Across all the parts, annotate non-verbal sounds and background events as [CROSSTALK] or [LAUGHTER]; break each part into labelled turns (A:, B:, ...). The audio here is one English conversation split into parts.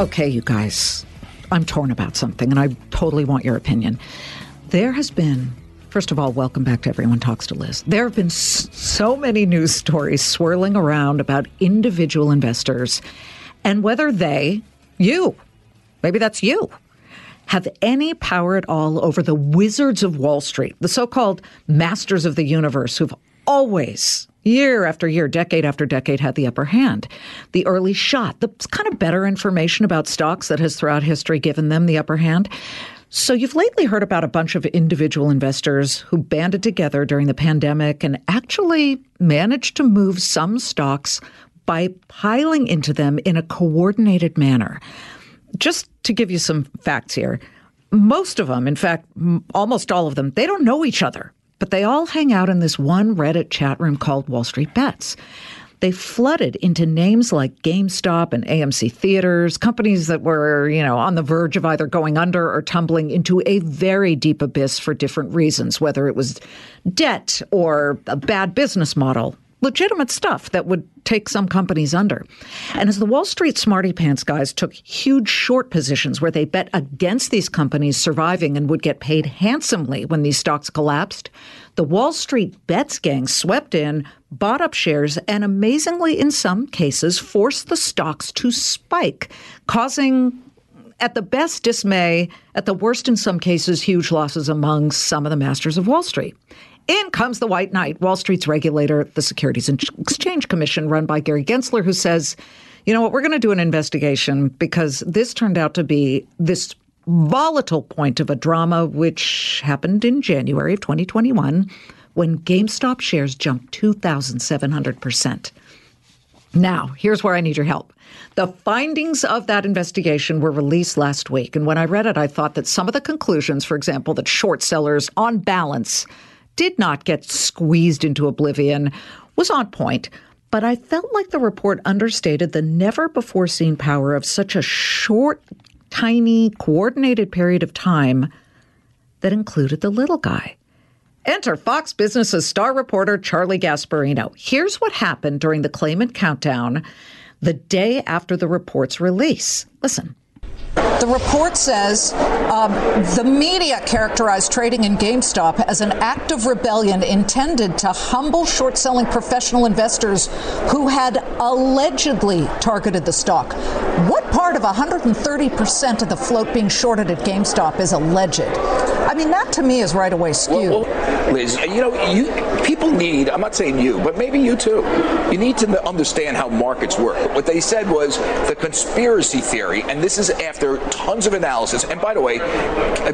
A: Okay, you guys, I'm torn about something and I totally want your opinion. There has been, first of all, welcome back to Everyone Talks to Liz. There have been so many news stories swirling around about individual investors and whether they, you, maybe that's you, have any power at all over the wizards of Wall Street, the so called masters of the universe who've always year after year, decade after decade, had the upper hand. The early shot, the kind of better information about stocks that has throughout history given them the upper hand. So, you've lately heard about a bunch of individual investors who banded together during the pandemic and actually managed to move some stocks by piling into them in a coordinated manner. Just to give you some facts here, most of them, in fact, almost all of them, they don't know each other but they all hang out in this one Reddit chat room called Wall Street Bets. They flooded into names like GameStop and AMC Theaters, companies that were, you know, on the verge of either going under or tumbling into a very deep abyss for different reasons, whether it was debt or a bad business model legitimate stuff that would take some companies under. And as the Wall Street smarty pants guys took huge short positions where they bet against these companies surviving and would get paid handsomely when these stocks collapsed, the Wall Street bets gang swept in, bought up shares, and amazingly, in some cases, forced the stocks to spike, causing at the best dismay, at the worst in some cases, huge losses among some of the masters of Wall Street. In comes the white knight, Wall Street's regulator, the Securities and Exchange Commission, run by Gary Gensler, who says, you know what, we're going to do an investigation because this turned out to be this volatile point of a drama which happened in January of 2021 when GameStop shares jumped 2,700%. Now, here's where I need your help. The findings of that investigation were released last week. And when I read it, I thought that some of the conclusions, for example, that short sellers on balance did not get squeezed into oblivion was on point, but I felt like the report understated the never before seen power of such a short, tiny, coordinated period of time that included the little guy. Enter Fox Business's star reporter Charlie Gasparino. Here's what happened during the Claman countdown the day after the report's release. Listen.
B: The report says um, the media characterized trading in GameStop as an act of rebellion intended to humble short selling professional investors who had allegedly targeted the stock. What part of 130% of the float being shorted at GameStop is alleged? I mean, that to me is right away skewed.
C: Well, well, Liz, you know, you people need, I'm not saying you, but maybe you too, you need to understand how markets work. What they said was the conspiracy theory, and this is after tons of analysis. And by the way, uh,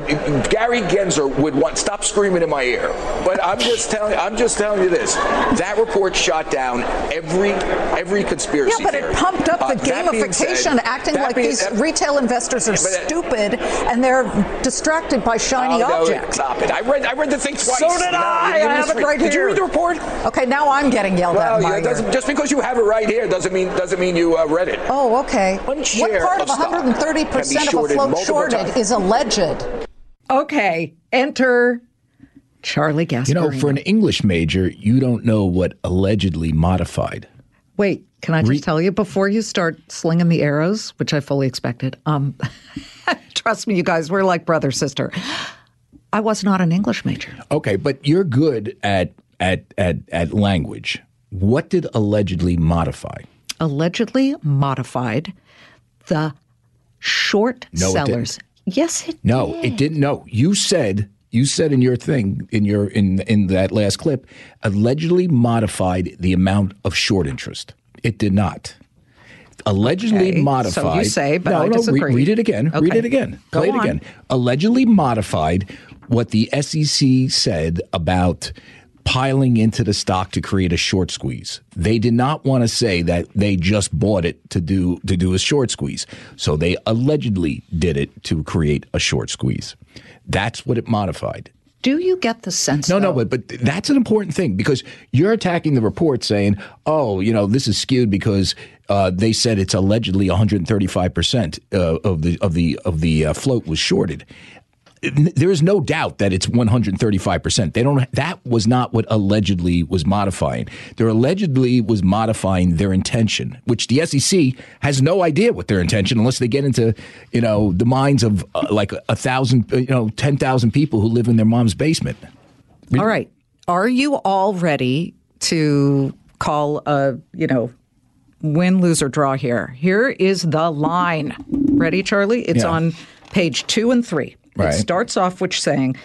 C: Gary Gensler would want stop screaming in my ear. But I'm just telling I'm just telling you this. That report shot down every every conspiracy
B: Yeah, but
C: theory.
B: it pumped up the
C: Uh,
B: gamification,
C: said-
B: acting like
C: being-
B: these
C: that-
B: retail investors are
C: Yeah, but, uh,
B: stupid and they're distracted by shiny
C: Oh, no,
B: objects.
C: Stop it! I read I read the thing twice.
B: So did
C: No,
B: I. I have it
C: misread-
B: right
C: Did you
B: here.
C: read the report?
B: Okay, now I'm getting yelled
C: Well,
B: at. in
C: yeah, doesn't, just because you have it right here doesn't mean doesn't mean you uh, read it.
B: Oh, okay.
C: One
B: What part
C: of
B: of 130% of a float shorted
C: times.
B: is alleged?
A: Okay, enter Charlie Gasparino.
D: You know, for an English major, you don't know what allegedly modified.
A: Wait, can I just
D: Re-
A: tell you before you start slinging the arrows, which I fully expected? Um, [LAUGHS] trust me, you guys, we're like brother sister. I was not an English major.
D: Okay, but you're good at at at at language. What did allegedly modify?
A: Allegedly modified the short
D: No, it
A: sellers. Yes, it
D: No,
A: did.
D: it didn't. No, you said you said in your thing in your in in that last clip allegedly modified the amount of short interest. It did not. Allegedly
A: Okay, so
D: modified.
A: you say, but
D: no,
A: I
D: no, re-
A: disagree.
D: read it again. Read it again.
A: Go
D: Play it
A: on.
D: again. Allegedly modified what the SEC said about piling into the stock to create a short squeeze. They did not want to say that they just bought it to do to do a short squeeze. So they allegedly did it to create a short squeeze. That's what it modified.
A: Do you get the sense?
D: No, no, but but that's an important thing because you're attacking the report saying, "Oh, you know, this is skewed because uh, they said it's allegedly 135 percent uh, of the of the of the uh, float was shorted." There is no doubt that it's 135%. They don't that was not what allegedly was modifying. There allegedly was modifying their intention, which the SEC has no idea what their intention unless they get into, you know, the minds of uh, like a thousand, uh, you know, 10,000 people who live in their mom's basement.
A: All right. Are you all ready to call a, you know, win, lose, or draw here? Here is the line. Ready, Charlie? It's
D: Yeah.
A: on page two and three.
D: Right.
A: It starts off with saying,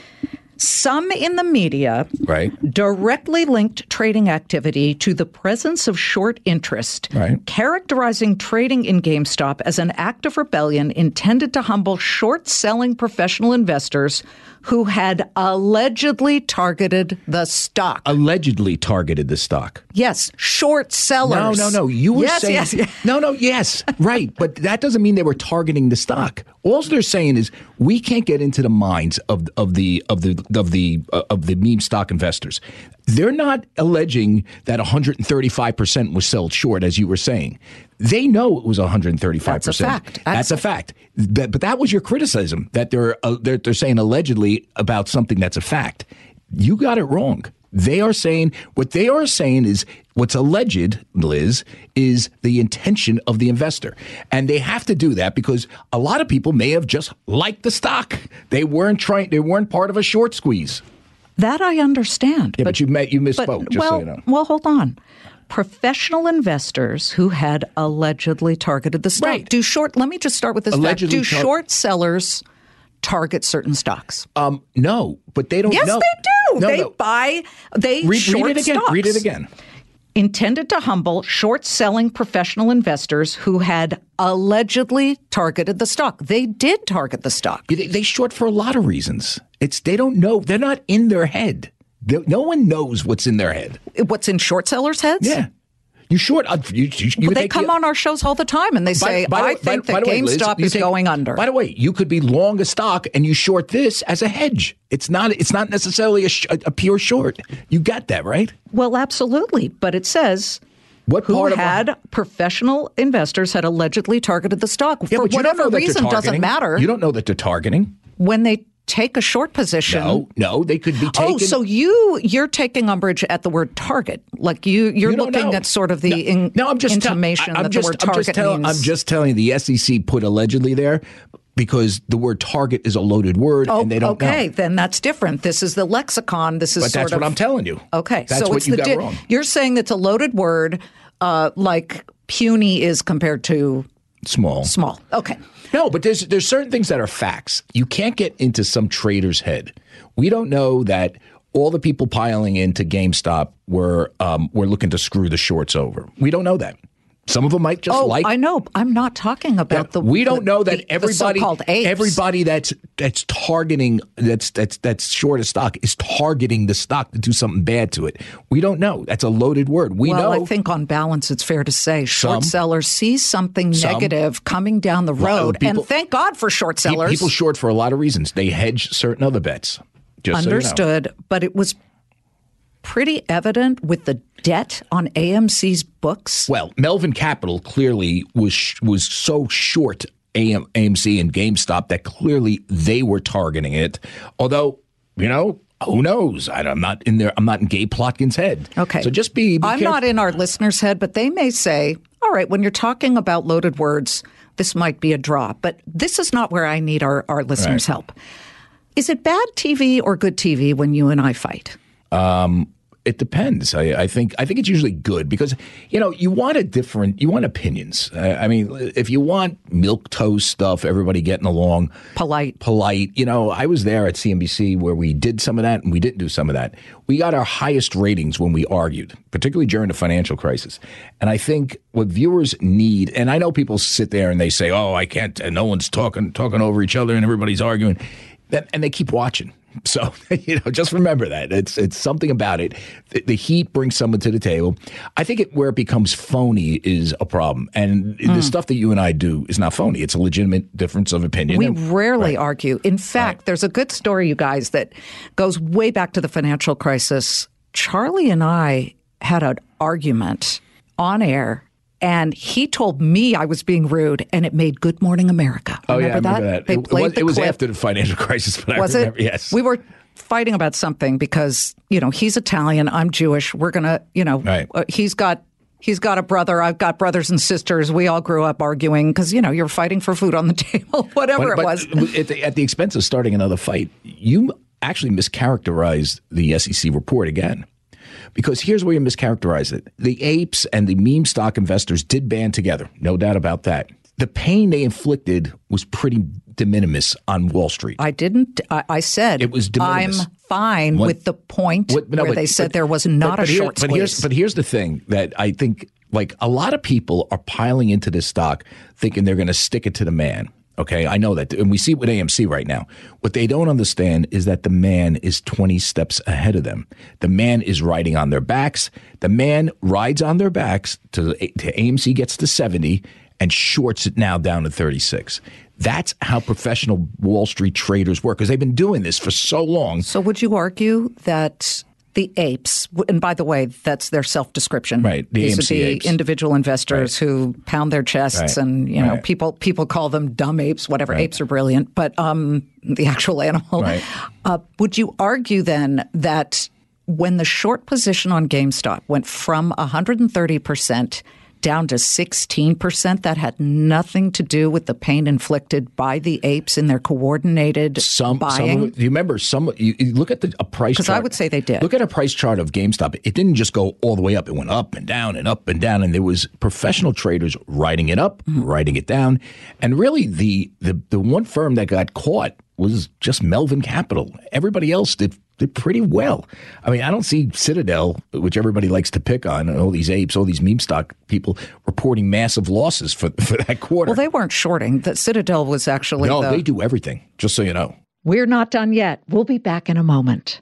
A: some in the media
D: Right.
A: directly linked trading activity to the presence of short interest,
D: Right.
A: characterizing trading in GameStop as an act of rebellion intended to humble short selling professional investors who had allegedly targeted the stock.
D: Allegedly targeted the stock.
A: yes, short sellers.
D: No, no, no. You were
A: yes,
D: saying
A: yes, yes.
D: no, no, yes, right. But that doesn't mean they were targeting the stock. All they're saying is we can't get into the minds of of the of the of the uh, of the meme stock investors. They're not alleging that 135 percent was sold short, as you were saying. They know it was 135%.
A: That's a fact.
D: That's a fact. But, but that was your criticism that they're, uh, they're they're saying allegedly about something that's a fact. You got it wrong. They are saying what they are saying is what's alleged, Liz, is the intention of the investor. And they have to do that because a lot of people may have just liked the stock. They weren't trying they weren't part of a short squeeze.
A: That I understand.
D: Yeah, but, you met you
A: but-
D: misspoke, just
A: well,
D: so you know.
A: well, hold on. Professional investors who had allegedly targeted the stock.
D: Right.
A: Do short? Let me just start with this
D: Allegedly
A: fact. Do
D: tar-
A: short sellers target certain stocks?
D: Um no, but they don't
A: yes,
D: know.
A: they do.
D: No,
A: they
D: no.
A: buy. They
D: Read,
A: short
D: read it again.
A: Stocks
D: Read it again.
A: Intended to humble short-selling professional investors who had allegedly targeted the stock. They did target the stock.
D: They, they short for a lot of reasons. It's they don't know. They're not in their head. No one knows what's in their head.
A: What's in short sellers' heads?
D: Yeah, you short. Uh, you, you, you
A: they come
D: the-
A: on our shows all the time and they say,
D: by
A: I
D: way-
A: think
D: by- by
A: that
D: the way, Liz,
A: GameStop is
D: take-
A: going under.
D: By the way, you could be long a stock and you short this as a hedge. It's not. It's not necessarily a, sh- a, pure short. You got that right?
A: Well, absolutely. But it says
D: What
A: who
D: part of a-
A: had professional investors had allegedly targeted the stock.
D: Yeah,
A: For whatever
D: know that they're
A: reason, doesn't matter.
D: You don't know that they're targeting.
A: when they take a short position.
D: No, no, they could be taken.
A: Oh, so you you're taking umbrage at the word target, like you you're
D: You
A: looking
D: know.
A: at sort of the
D: no,
A: in,
D: no, I'm just tell-
A: intimation
D: I- I'm
A: that
D: just,
A: the word
D: I'm just tell-
A: means.
D: I'm just telling you, the SEC put allegedly there because the word target is a loaded word
A: Oh,
D: and they don't
A: okay,
D: know.
A: then that's different. This is the lexicon. This is
D: But that's
A: of
D: what I'm telling you.
A: Okay,
D: That's
A: so
D: what
A: it's
D: you
A: the
D: got
A: di-
D: wrong.
A: You're saying it's a loaded word, uh, like puny is compared to
D: Small.
A: small. Okay.
D: No, but there's there's certain things that are facts. You can't get into some trader's head. We don't know that all the people piling into GameStop were um, were looking to screw the shorts over. We don't know that. Some of them might just
A: Oh,
D: like.
A: I know. I'm not talking about the.
D: we don't
A: the-
D: know that
A: the- the
D: everybody,
A: apes.
D: everybody that's that's targeting that's that's that's short of stock is targeting the stock to do something bad to it. We don't know. That's a loaded word. We
A: well,
D: know.
A: I think on balance, it's fair to say short
D: Some.
A: sellers see something negative coming down the road,
D: people-
A: and thank God for short sellers.
D: people short for a lot of reasons. They hedge certain other bets. Just so you know.
A: Understood, but it was pretty evident with the debt on AMC's books.
D: Well, Melvin Capital clearly was was so short AM, AMC and GameStop that clearly they were targeting it. Although, you know, who knows? I, am not in there. I'm not in Gabe Plotkin's head.
A: Okay.
D: So just be. be
A: I'm
D: careful.
A: not in our listeners' head, but they may say, all right, when you're talking about loaded words, this might be a draw. But this is not where I need our, our listeners'
D: Right.
A: help. Is it bad TV or good TV when you and I fight?
D: Um, It depends. I, I think I think it's usually good because you know you want a different. You want opinions. I, I mean, if you want milk toast stuff, everybody getting along,
A: Polite.
D: polite. You know, I was there at CNBC where we did some of that and we didn't do some of that. We got our highest ratings when we argued, particularly during the financial crisis. And I think what viewers need, and I know people sit there and they say, "Oh, I can't," and no one's talking talking over each other and everybody's arguing, and they keep watching. [LAUGHS] So [LAUGHS] you know, just remember that it's it's something about it. The, the heat brings someone to the table. I think it, where it becomes phony is a problem, and the mm. stuff that you and I do is not phony. It's a legitimate difference of opinion.
A: We
D: And-
A: rarely argue. In fact, there's a good story, you guys, that goes way back to the financial crisis. Charlie and I had an argument on air and he told me I was being rude, and it made Good Morning America.
D: Oh yeah, I
A: Remember
D: remember that.
A: They
D: it,
A: played
D: was,
A: the
D: it was
A: clip.
D: after the financial [LAUGHS] crisis, but
A: Was
D: I remember.
A: it?
D: Yes,
A: We were fighting about something because you know he's Italian, I'm Jewish. We're gonna, you know,
D: Right.
A: uh, he's got. He's got a brother. I've got brothers and sisters. We all grew up arguing because you know you're fighting for food on the [LAUGHS] table, whatever
D: But-
A: it was.
D: At the, at the expense of starting another fight, you actually mischaracterized the SEC report again. Because here's where you mischaracterize it. The apes and the meme stock investors did band together, no doubt about that. The pain they inflicted was pretty de minimis on Wall Street.
A: I didn't. I, I said
D: It was de
A: I'm
D: minimis.
A: fine
D: What-
A: with the point
D: What- no,
A: where
D: but-
A: they said
D: but-
A: there was not
D: but
A: a
D: here-
A: short
D: but here's, but here's the thing that I think, like a lot of people are piling into this stock thinking they're going to stick it to the man. Okay, I know that, and we see it with AMC right now. What they don't understand is that the man is 20 steps ahead of them. The man is riding on their backs. The man rides on their backs to, to AMC gets to 70 and shorts it now down to 36. That's how professional Wall Street traders work because they've been doing this for so long.
A: so would you argue that the apes, and by the way, that's their self-description,
D: Right, the
A: These
D: AMC
A: would be
D: apes.
A: individual investors who pound their chests,
D: Right,
A: and you know,
D: right.
A: people people call them dumb apes. Whatever, apes are brilliant, but um, the actual [LAUGHS] animal.
D: Right.
A: Uh, would you argue then that when the short position on GameStop went from 130 percent down to 16 percent, that had nothing to do with the pain inflicted by the apes in their coordinated
D: some,
A: buying?
D: some it, you remember some you, you look at the a price
A: 'Cause
D: chart
A: I would say they did.
D: look at a price chart of GameStop it didn't just go all the way up it went up and down and up and down and there was professional traders writing it up
A: Mm-hmm.
D: writing it down and really the, the the one firm that got caught was just Melvin Capital everybody else did did pretty well. I mean, I don't see Citadel, which everybody likes to pick on, and all these apes, all these meme stock people reporting massive losses for, [LAUGHS] for that quarter.
A: Well, they weren't shorting. That Citadel was actually
D: no,
A: the.
D: they do everything, just so you know.
A: We're not done yet. We'll be back in a moment.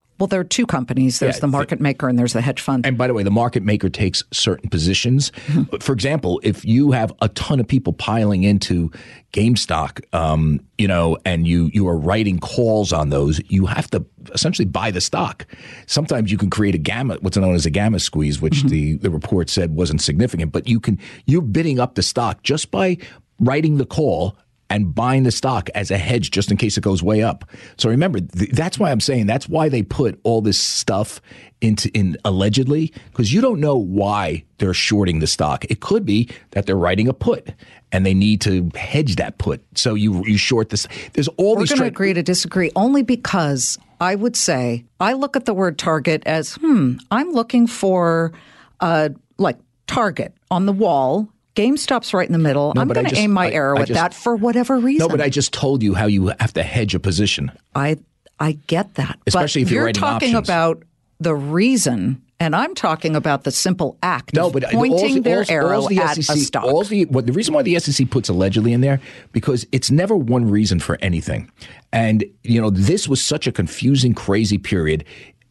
A: Well, there are two companies. There's
D: Yeah,
A: the market maker and there's the hedge fund.
D: And by the way, the market maker takes certain positions. For example, if you have a ton of people piling into GameStop, um, you know, and you you are writing calls on those, you have to essentially buy the stock. Sometimes you can create a gamma, what's known as a gamma squeeze, which the the report said wasn't significant, but you can you're bidding up the stock just by writing the call and buying the stock as a hedge just in case it goes way up. So remember, th- that's why I'm saying that's why they put all this stuff into in allegedly because you don't know why they're shorting the stock. It could be that they're writing a put and they need to hedge that put. So you you short this. There's all
A: We're
D: these.
A: going to agree to disagree only because I would say I look at the word target as, hmm, I'm looking for uh, like target on the wall. GameStop's right in the middle. I'm going to aim my
D: I-
A: arrow
D: I
A: at
D: just-
A: that for whatever reason.
D: no, but I just told you how you have to hedge a position.
A: I I get that.
D: Especially
A: but
D: if you're
A: you're talking
D: options.
A: about the reason, and I'm talking about the simple act
D: No,
A: of
D: but
A: pointing their
D: all's-
A: arrow
D: all's the
A: at
D: SEC,
A: a stock.
D: all's the, what, the reason why the SEC puts allegedly in there because it's never one reason for anything, and you know this was such a confusing, crazy period.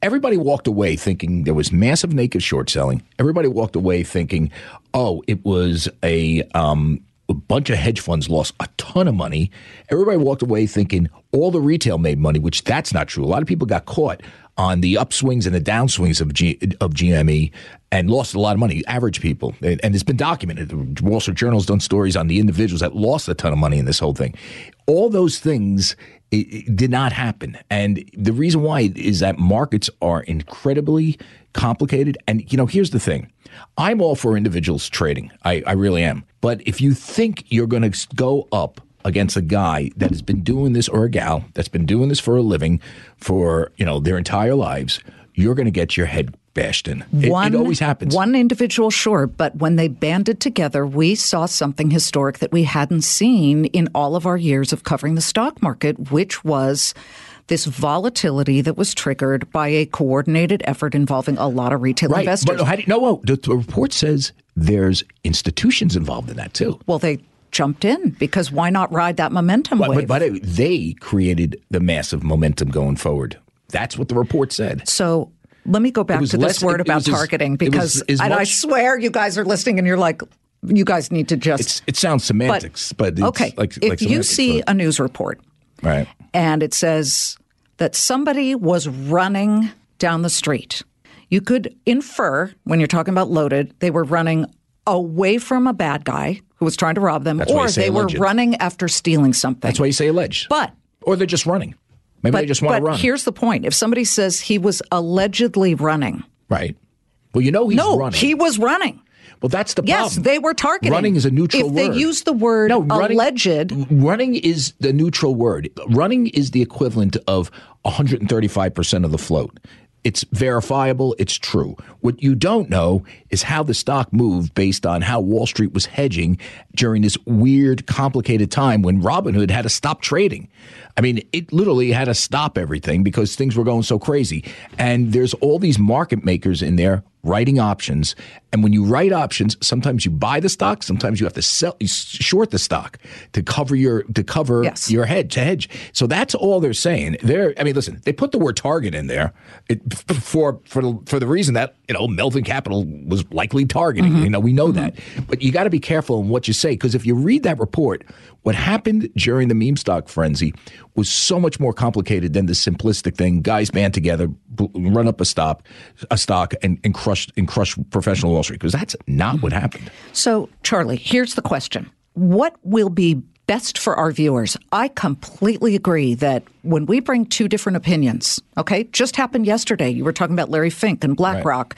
D: Everybody walked away thinking there was massive naked short selling. Everybody walked away thinking, oh, it was a um, a bunch of hedge funds lost a ton of money. Everybody walked away thinking all the retail made money, which that's not true. A lot of people got caught on the upswings and the downswings of G, of GME and lost a lot of money. Average people, and, and it's been documented. The Wall Street Journal's done stories on the individuals that lost a ton of money in this whole thing. All those things It, it did not happen. And the reason why is that markets are incredibly complicated. And, you know, here's the thing I'm all for individuals trading, I, I really am. But if you think you're going to go up against a guy that has been doing this or a gal that's been doing this for a living for, you know, their entire lives, you're going to get your head bashed in. It,
A: one,
D: it always happens.
A: One individual, sure, but when they banded together, we saw something historic that we hadn't seen in all of our years of covering the stock market, which was this volatility that was triggered by a coordinated effort involving a lot of retail
D: right.
A: investors.
D: But you, no, no, the, the report says there's institutions involved in that too.
A: well, they jumped in because why not ride that momentum
D: But,
A: wave?
D: but, but they created the massive momentum going forward. That's what the report said.
A: So let me go back to
D: less-
A: this word
D: it- it
A: about
D: as-
A: targeting
D: it was
A: because
D: as
A: and I swear you guys are listening and you're like, you guys need to just.
D: It's, it sounds semantics, but, it's
A: okay,
D: like,
A: if
D: like
A: you see
D: but-
A: a news report
D: right.
A: and it says that somebody was running down the street, you could infer when you're talking about loaded, they were running away from a bad guy who was trying to rob them,
D: That's
A: or they were running after stealing something.
D: That's why you say alleged.
A: But
D: or they're just running. Maybe
A: but,
D: they just want to run.
A: here's the point: if somebody says he was allegedly running,
D: right. Well, you know he's
A: no,
D: running.
A: he was running.
D: well, that's the
A: Yes, they were targeting.
D: Running is a neutral
A: if
D: word.
A: they use the word
D: no, running,
A: alleged,
D: Running is the neutral word. Running is the equivalent of 135% of the float. It's verifiable. It's true. What you don't know is how the stock moved based on how Wall Street was hedging during this weird, complicated time when Robinhood had to stop trading. I mean, it literally had to stop everything because things were going so crazy. And there's all these market makers in there writing options. And when you write options, sometimes you buy the stock, sometimes you have to sell, you short the stock to cover your to cover
A: Yes.
D: your head to hedge. So that's all they're saying. They're, I mean, listen, they put the word target in there it, for for the, for the reason that you know Melvin Capital was likely targeting. Mm-hmm. You know, we know mm-hmm. that, but you got to be careful in what you say because if you read that report, what happened during the meme stock frenzy was so much more complicated than the simplistic thing. Guys band together, run up a stop, a stock, and, and crush and crush professional Wall Street because that's not what happened.
A: So, Charlie, here's the question What will be best for our viewers? I completely agree that when we bring two different opinions, okay, just happened yesterday. You were talking about Larry Fink and BlackRock,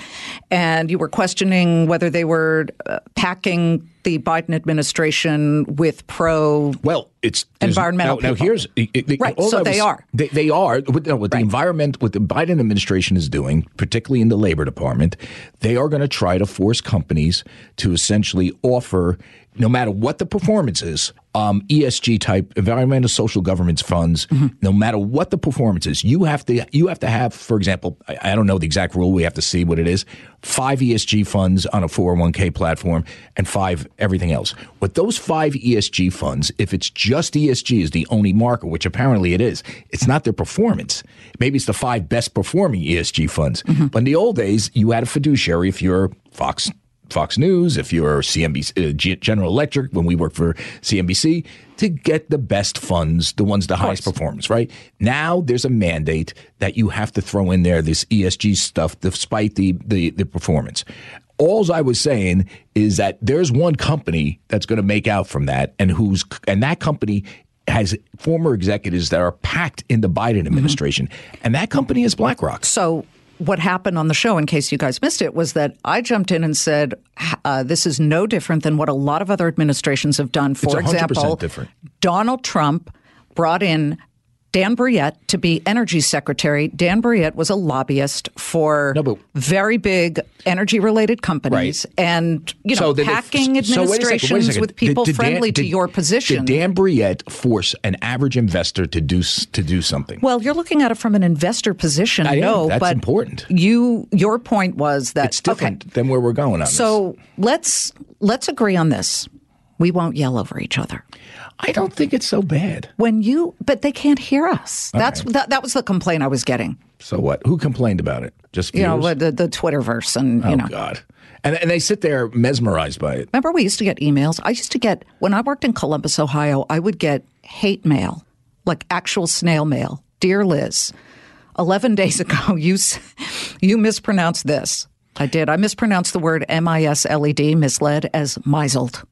A: and you were questioning whether they were uh, packing the Biden administration with pro.
D: Well, it's
A: Environmental
D: Now, now here's it- it-
A: Right, so they
D: was-
A: are.
D: They, they are. What, no, what the environment, what the Biden administration is doing, particularly in the Labor Department, they are going to try to force companies to essentially offer, no matter what the performance is, um, ESG type environmental social governance funds.
A: Mm-hmm.
D: No matter what the performance is, you have to you have to have, for example, I, I don't know the exact rule. We have to see what it is. Five ESG funds on a 401k platform and five everything else. With those five ESG funds, if it's just ESG is the only marker, which apparently it is, it's not their performance. Maybe it's the five best performing ESG funds. Mm-hmm. But in the old days, you had a fiduciary if you're Fox Fox News, if you're CNBC, uh, G- General Electric, when we worked for CNBC, to get the best funds, the ones the highest performance, right? Now there's a mandate that you have to throw in there this ESG stuff despite the, the, the performance. Alls I was saying is that there's one company that's going to make out from that, and who's and that company has former executives that are packed in the Biden administration, and that company is BlackRock.
A: So, what happened on the show, in case you guys missed it, was that I jumped in and said, uh, "This is no different than what a lot of other administrations have done." For
D: 100%
A: example,
D: different.
A: Donald Trump brought in Dan Brouillette to be energy secretary. Dan Brouillette was a lobbyist for
D: No, but-
A: very big energy-related companies,
D: Right.
A: and you know,
D: it-
A: packing
D: so wait a second, wait a
A: administrations
D: second.
A: with people
D: Did- did Dan-
A: friendly to
D: did-
A: your position.
D: Did Dan Brouillette force an average investor to do to do something?
A: well, you're looking at it from an investor position.
D: I am. That's
A: but
D: important.
A: You, your point was that
D: it's different
A: Okay,
D: than where we're going on this.
A: so let's let's agree on this. We won't yell over each other.
D: I don't think it's so bad.
A: When you, but they can't hear us. That's that, that was the complaint I was getting.
D: So what? Who complained about it? Just
A: You know, the the Twitterverse, and
D: oh
A: you know.
D: God! And and they sit there mesmerized by it.
A: Remember, we used to get emails. I used to get when I worked in Columbus, Ohio. I would get hate mail, like actual snail mail. Dear Liz, eleven days ago, [LAUGHS] you you mispronounced this. I did. I mispronounced the word M I S L E D, misled as misled.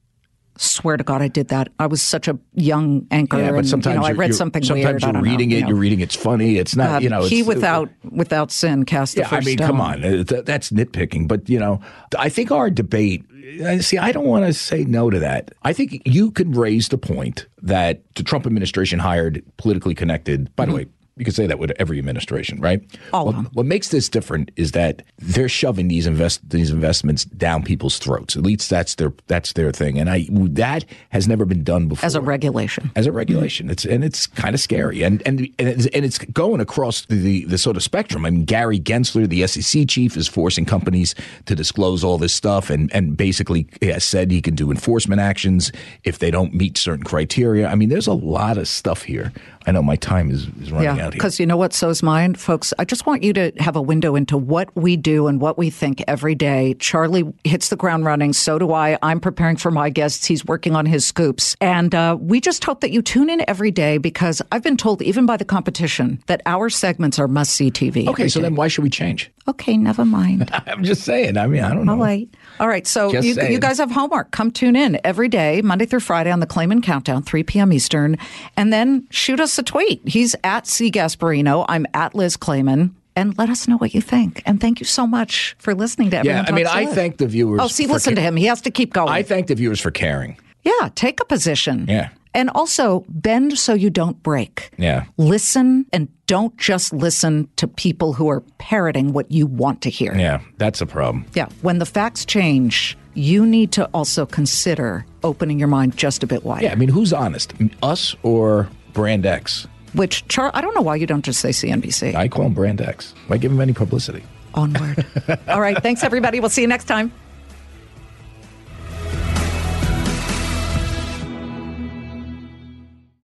A: Swear to God, I did that. I was such a young anchor.
D: Yeah, but
A: and,
D: sometimes
A: you know, I read something
D: sometimes
A: weird.
D: You're
A: don't know,
D: reading
A: you
D: it.
A: know.
D: You're reading it's funny. It's not.
A: God,
D: you know,
A: he without without sin cast the
D: Yeah, I mean,
A: stone.
D: come on, Uh, that's nitpicking. But you know, I think our debate. uh, See, I don't want to say no to that. I think you could raise the point that the Trump administration hired politically connected. By the way. You could say that with every administration, right?
A: All
D: what,
A: of them.
D: what makes this different is that they're shoving these invest these investments down people's throats. At least that's their that's their thing, and I that has never been done before
A: as a regulation.
D: as a regulation. It's and it's kind of scary, and and and it's, and it's going across the the sort of spectrum. I mean, Gary Gensler, the SEC chief, is forcing companies to disclose all this stuff, and and basically has said he can do enforcement actions if they don't meet certain criteria. I mean, there's a lot of stuff here. I know my time is, is running
A: Yeah,
D: out here.
A: because you know what? So is mine, folks. I just want you to have a window into what we do and what we think every day. Charlie hits the ground running. So do I. I'm preparing for my guests. He's working on his scoops, and uh, we just hope that you tune in every day because I've been told, even by the competition, that our segments are must see TV.
D: Okay, so
A: day.
D: then why should we change?
A: okay, never mind. [LAUGHS]
D: I'm just saying. I mean, I don't know.
A: All right. All right. So you, you guys have homework. Come tune in every day, Monday through Friday on the Claman Countdown, 3 p.m. Eastern. And then shoot us a tweet. He's at C. Gasparino. I'm at Liz Claman. And let us know what you think. And thank you so much for listening to everyone.
D: Yeah, I mean, I thank the viewers.
A: Oh, see, listen
D: ca-
A: to him. He has to keep going.
D: I thank the viewers for caring.
A: yeah, take a position.
D: Yeah.
A: And also bend so you don't break.
D: Yeah.
A: Listen and don't just listen to people who are parroting what you want to hear.
D: Yeah, that's a problem.
A: Yeah. When the facts change, you need to also consider opening your mind just a bit wider.
D: Yeah, I mean, who's honest, us or Brand X?
A: Which, Char, I don't know why you don't just say CNBC.
D: I call him Brand X. Why give him any publicity?
A: Onward. [LAUGHS] All right. Thanks, everybody. We'll see you next time.